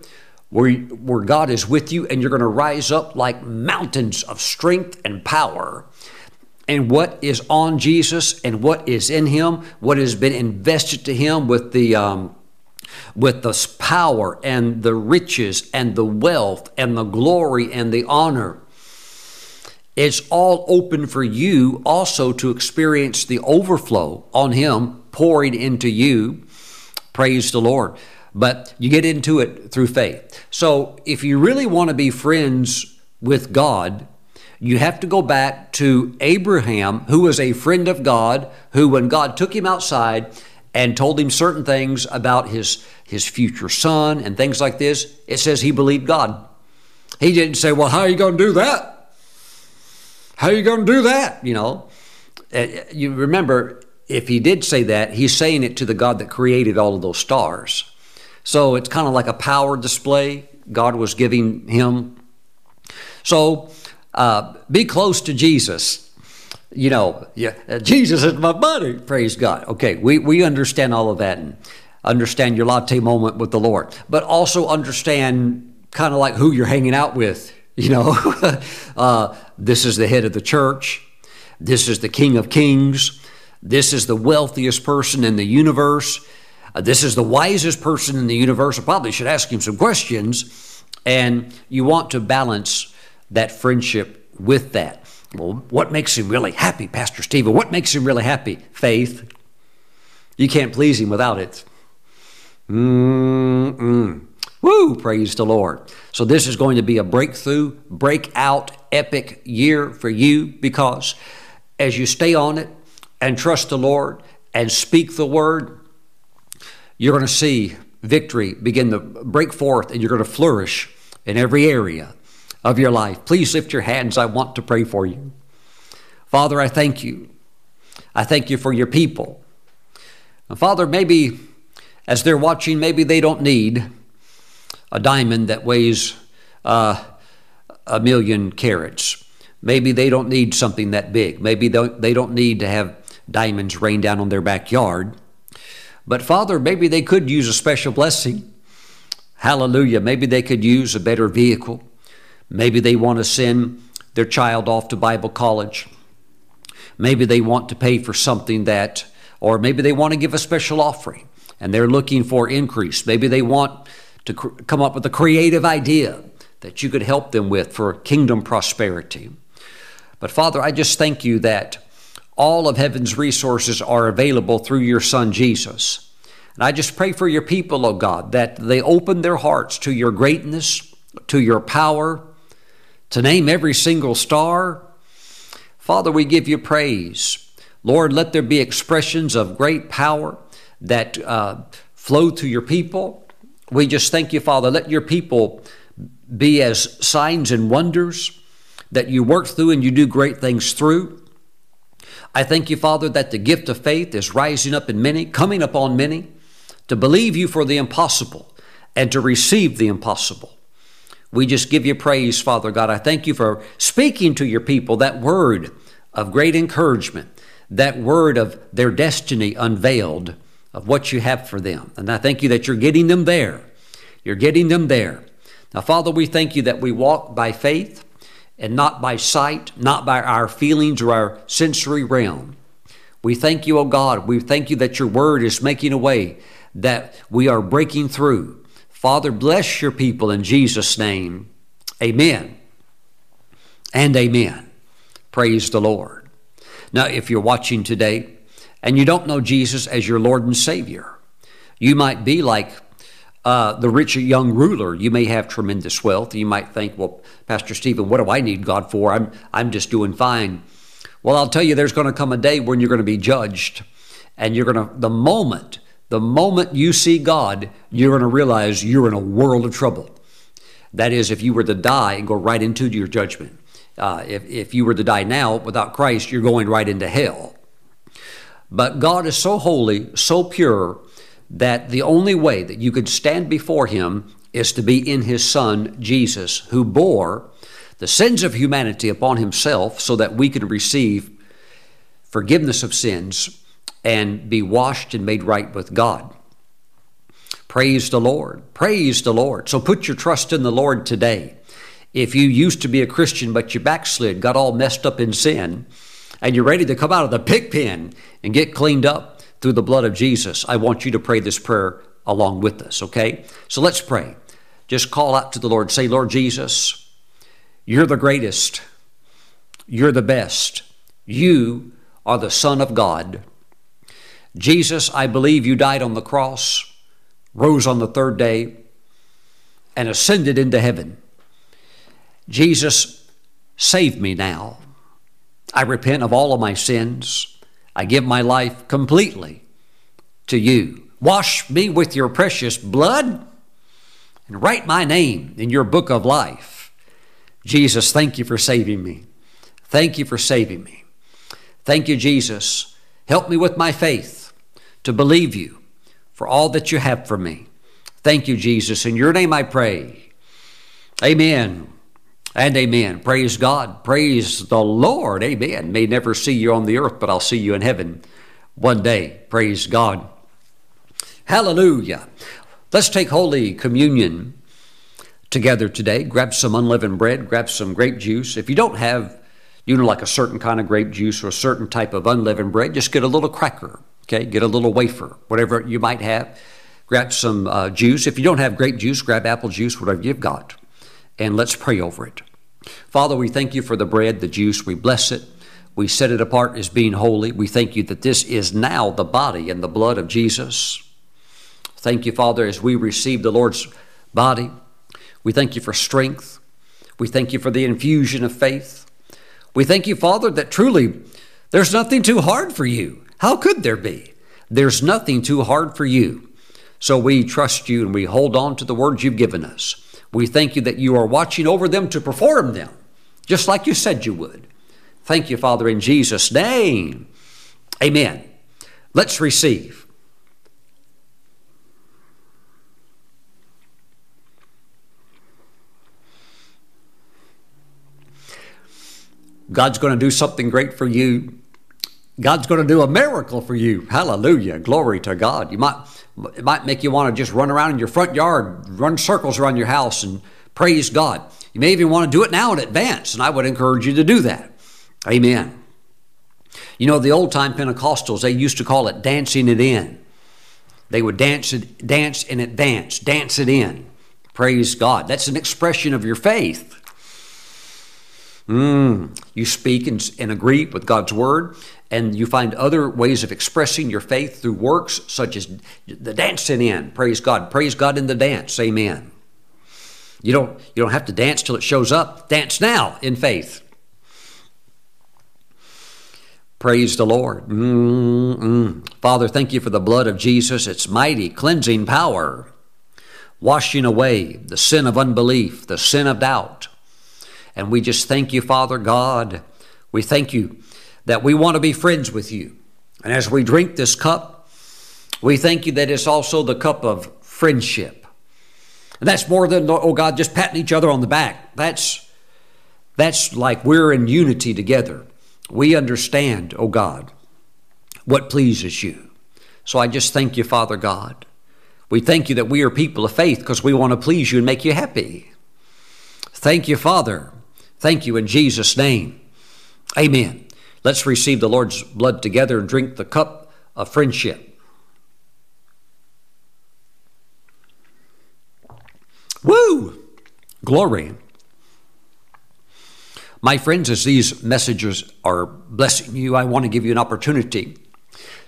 where, where God is with you and you're going to rise up like mountains of strength and power and what is on Jesus and what is in Him, what has been invested to Him with the um, with the power and the riches and the wealth and the glory and the honor. It's all open for you also to experience the overflow on Him pouring into you. Praise the Lord. But you get into it through faith. So if you really want to be friends with God, you have to go back to Abraham, who was a friend of God, who, when God took him outside and told him certain things about his, his future son and things like this, it says he believed God. He didn't say, Well, how are you going to do that? How are you going to do that? You know, uh, you remember, if he did say that, he's saying it to the God that created all of those stars. So it's kind of like a power display God was giving him. So uh, be close to Jesus. You know, yeah, uh, Jesus is my buddy. Praise God. Okay, we, we understand all of that and understand your latte moment with the Lord, but also understand kind of like who you're hanging out with. You know, uh, this is the head of the church. This is the King of Kings. This is the wealthiest person in the universe. Uh, this is the wisest person in the universe. I probably should ask him some questions. And you want to balance that friendship with that. Well, what makes him really happy, Pastor Stephen? What makes him really happy? Faith. You can't please him without it. Mm-mm. Woo, praise the Lord. So, this is going to be a breakthrough, breakout, epic year for you because as you stay on it and trust the Lord and speak the word, you're going to see victory begin to break forth and you're going to flourish in every area of your life. Please lift your hands. I want to pray for you. Father, I thank you. I thank you for your people. Father, maybe as they're watching, maybe they don't need a diamond that weighs uh, a million carats. Maybe they don't need something that big. Maybe they don't need to have diamonds rain down on their backyard. But Father, maybe they could use a special blessing. Hallelujah. Maybe they could use a better vehicle. Maybe they want to send their child off to Bible college. Maybe they want to pay for something that, or maybe they want to give a special offering and they're looking for increase. Maybe they want to cr- come up with a creative idea that you could help them with for kingdom prosperity. But Father, I just thank you that all of heaven's resources are available through your Son Jesus. And I just pray for your people, oh God, that they open their hearts to your greatness, to your power, to name every single star. Father, we give you praise. Lord, let there be expressions of great power that uh, flow to your people. We just thank you, Father. Let your people be as signs and wonders that you work through and you do great things through. I thank you, Father, that the gift of faith is rising up in many, coming upon many, to believe you for the impossible and to receive the impossible. We just give you praise, Father God. I thank you for speaking to your people that word of great encouragement, that word of their destiny unveiled, of what you have for them. And I thank you that you're getting them there. You're getting them there. Now, Father, we thank you that we walk by faith and not by sight, not by our feelings or our sensory realm. We thank you, O oh God. We thank you that your word is making a way, that we are breaking through. Father, bless your people in Jesus' name. Amen and amen. Praise the Lord. Now, if you're watching today and you don't know Jesus as your Lord and Savior, you might be like uh, the rich young ruler, you may have tremendous wealth. You might think, well, Pastor Stephen, what do I need God for? I'm, I'm just doing fine. Well, I'll tell you, there's going to come a day when you're going to be judged. And you're going to, the moment, the moment you see God, you're going to realize you're in a world of trouble. That is, if you were to die and go right into your judgment. Uh, if, if you were to die now without Christ, you're going right into hell. But God is so holy, so pure, that the only way that you could stand before him is to be in his son Jesus, who bore the sins of humanity upon himself so that we could receive forgiveness of sins and be washed and made right with God. Praise the Lord. Praise the Lord. So put your trust in the Lord today. If you used to be a Christian but you backslid, got all messed up in sin, and you're ready to come out of the pig pen and get cleaned up, through the blood of Jesus, I want you to pray this prayer along with us, okay? So let's pray. Just call out to the Lord. Say, Lord Jesus, you're the greatest. You're the best. You are the Son of God. Jesus, I believe you died on the cross, rose on the third day, and ascended into heaven. Jesus, save me now. I repent of all of my sins. I give my life completely to you. Wash me with your precious blood and write my name in your book of life. Jesus, thank you for saving me. Thank you for saving me. Thank you, Jesus. Help me with my faith to believe you for all that you have for me. Thank you, Jesus. In your name I pray. Amen and amen. Praise God. Praise the Lord. Amen. May never see you on the earth, but I'll see you in heaven one day. Praise God. Hallelujah. Let's take Holy Communion together today. Grab some unleavened bread, grab some grape juice. If you don't have, you know, like a certain kind of grape juice or a certain type of unleavened bread, just get a little cracker, okay? Get a little wafer, whatever you might have. Grab some uh, juice. If you don't have grape juice, grab apple juice, whatever you've got and let's pray over it. Father, we thank you for the bread, the juice. We bless it. We set it apart as being holy. We thank you that this is now the body and the blood of Jesus. Thank you, Father, as we receive the Lord's body. We thank you for strength. We thank you for the infusion of faith. We thank you, Father, that truly there's nothing too hard for you. How could there be? There's nothing too hard for you. So we trust you and we hold on to the words you've given us. We thank you that you are watching over them to perform them, just like you said you would. Thank you, Father, in Jesus' name. Amen. Let's receive. God's going to do something great for you. God's going to do a miracle for you. Hallelujah. Glory to God. You might it might make you want to just run around in your front yard, run circles around your house and praise God. You may even want to do it now in advance, and I would encourage you to do that. Amen. You know, the old time Pentecostals, they used to call it dancing it in. They would dance it, dance in advance, dance it in. Praise God. That's an expression of your faith. Mm, you speak and, and agree with God's word, and you find other ways of expressing your faith through works such as the dancing in. Praise God. Praise God in the dance. Amen. You don't, you don't have to dance till it shows up. Dance now in faith. Praise the Lord. Mm-mm. Father, thank you for the blood of Jesus. It's mighty, cleansing power, washing away the sin of unbelief, the sin of doubt. And we just thank you, Father God. We thank you that we want to be friends with you. And as we drink this cup, we thank you that it's also the cup of friendship. And that's more than, oh God, just patting each other on the back. That's, that's like we're in unity together. We understand, oh God, what pleases you. So I just thank you, Father God. We thank you that we are people of faith because we want to please you and make you happy. Thank you, Father. Thank you in Jesus' name. Amen. Let's receive the Lord's blood together and drink the cup of friendship. Woo! Glory. My friends, as these messages are blessing you, I want to give you an opportunity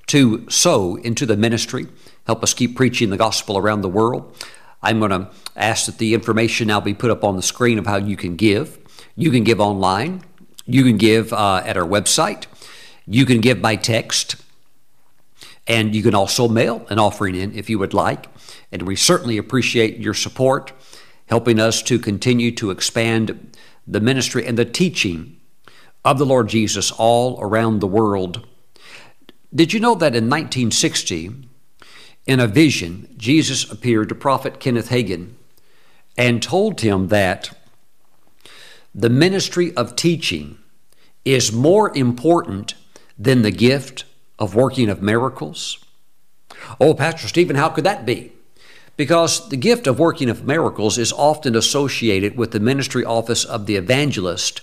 to sow into the ministry, help us keep preaching the gospel around the world. I'm going to ask that the information now be put up on the screen of how you can give. You can give online, you can give uh, at our website, you can give by text, and you can also mail an offering in if you would like. And we certainly appreciate your support, helping us to continue to expand the ministry and the teaching of the Lord Jesus all around the world. Did you know that in 1960, in a vision, Jesus appeared to Prophet Kenneth Hagin and told him that the ministry of teaching is more important than the gift of working of miracles? Oh, Pastor Stephen, how could that be? Because the gift of working of miracles is often associated with the ministry office of the evangelist.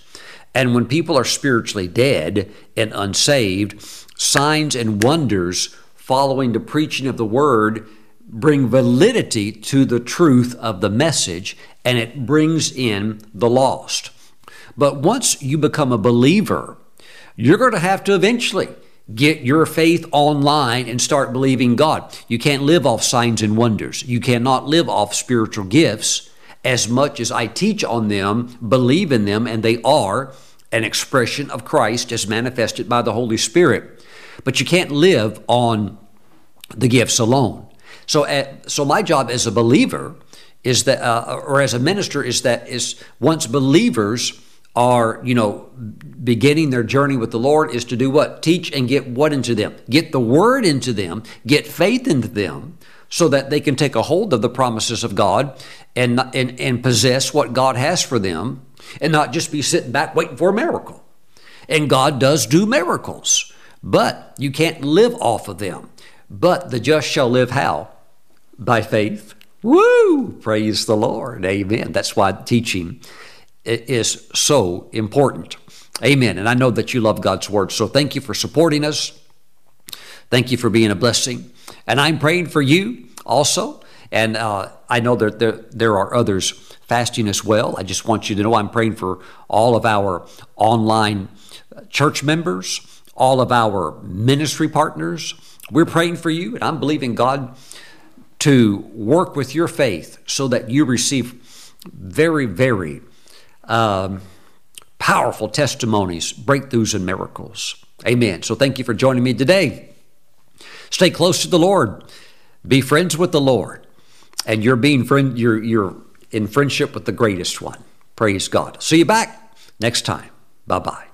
And when people are spiritually dead and unsaved, signs and wonders following the preaching of the word bring validity to the truth of the message and it brings in the lost. But once you become a believer, you're going to have to eventually get your faith online and start believing God. You can't live off signs and wonders. You cannot live off spiritual gifts as much as I teach on them, believe in them, and they are an expression of Christ as manifested by the Holy Spirit. But you can't live on the gifts alone. So, uh, so my job as a believer is that, uh, or as a minister, is that is once believers are, you know, beginning their journey with the Lord is to do what? Teach and get what into them? Get the word into them, get faith into them, so that they can take a hold of the promises of God and, and, and possess what God has for them and not just be sitting back waiting for a miracle. And God does do miracles, but you can't live off of them. But the just shall live how? By faith. Woo! Praise the Lord. Amen. That's why teaching is so important. Amen. And I know that you love God's word. So thank you for supporting us. Thank you for being a blessing. And I'm praying for you also. And uh, I know that there, there are others fasting as well. I just want you to know I'm praying for all of our online church members, all of our ministry partners. We're praying for you, and I'm believing God to work with your faith so that you receive very, very um, powerful testimonies, breakthroughs, and miracles. Amen. So thank you for joining me today. Stay close to the Lord. Be friends with the Lord, and you're being friend. You're you're in friendship with the greatest one. Praise God. See you back next time. Bye bye.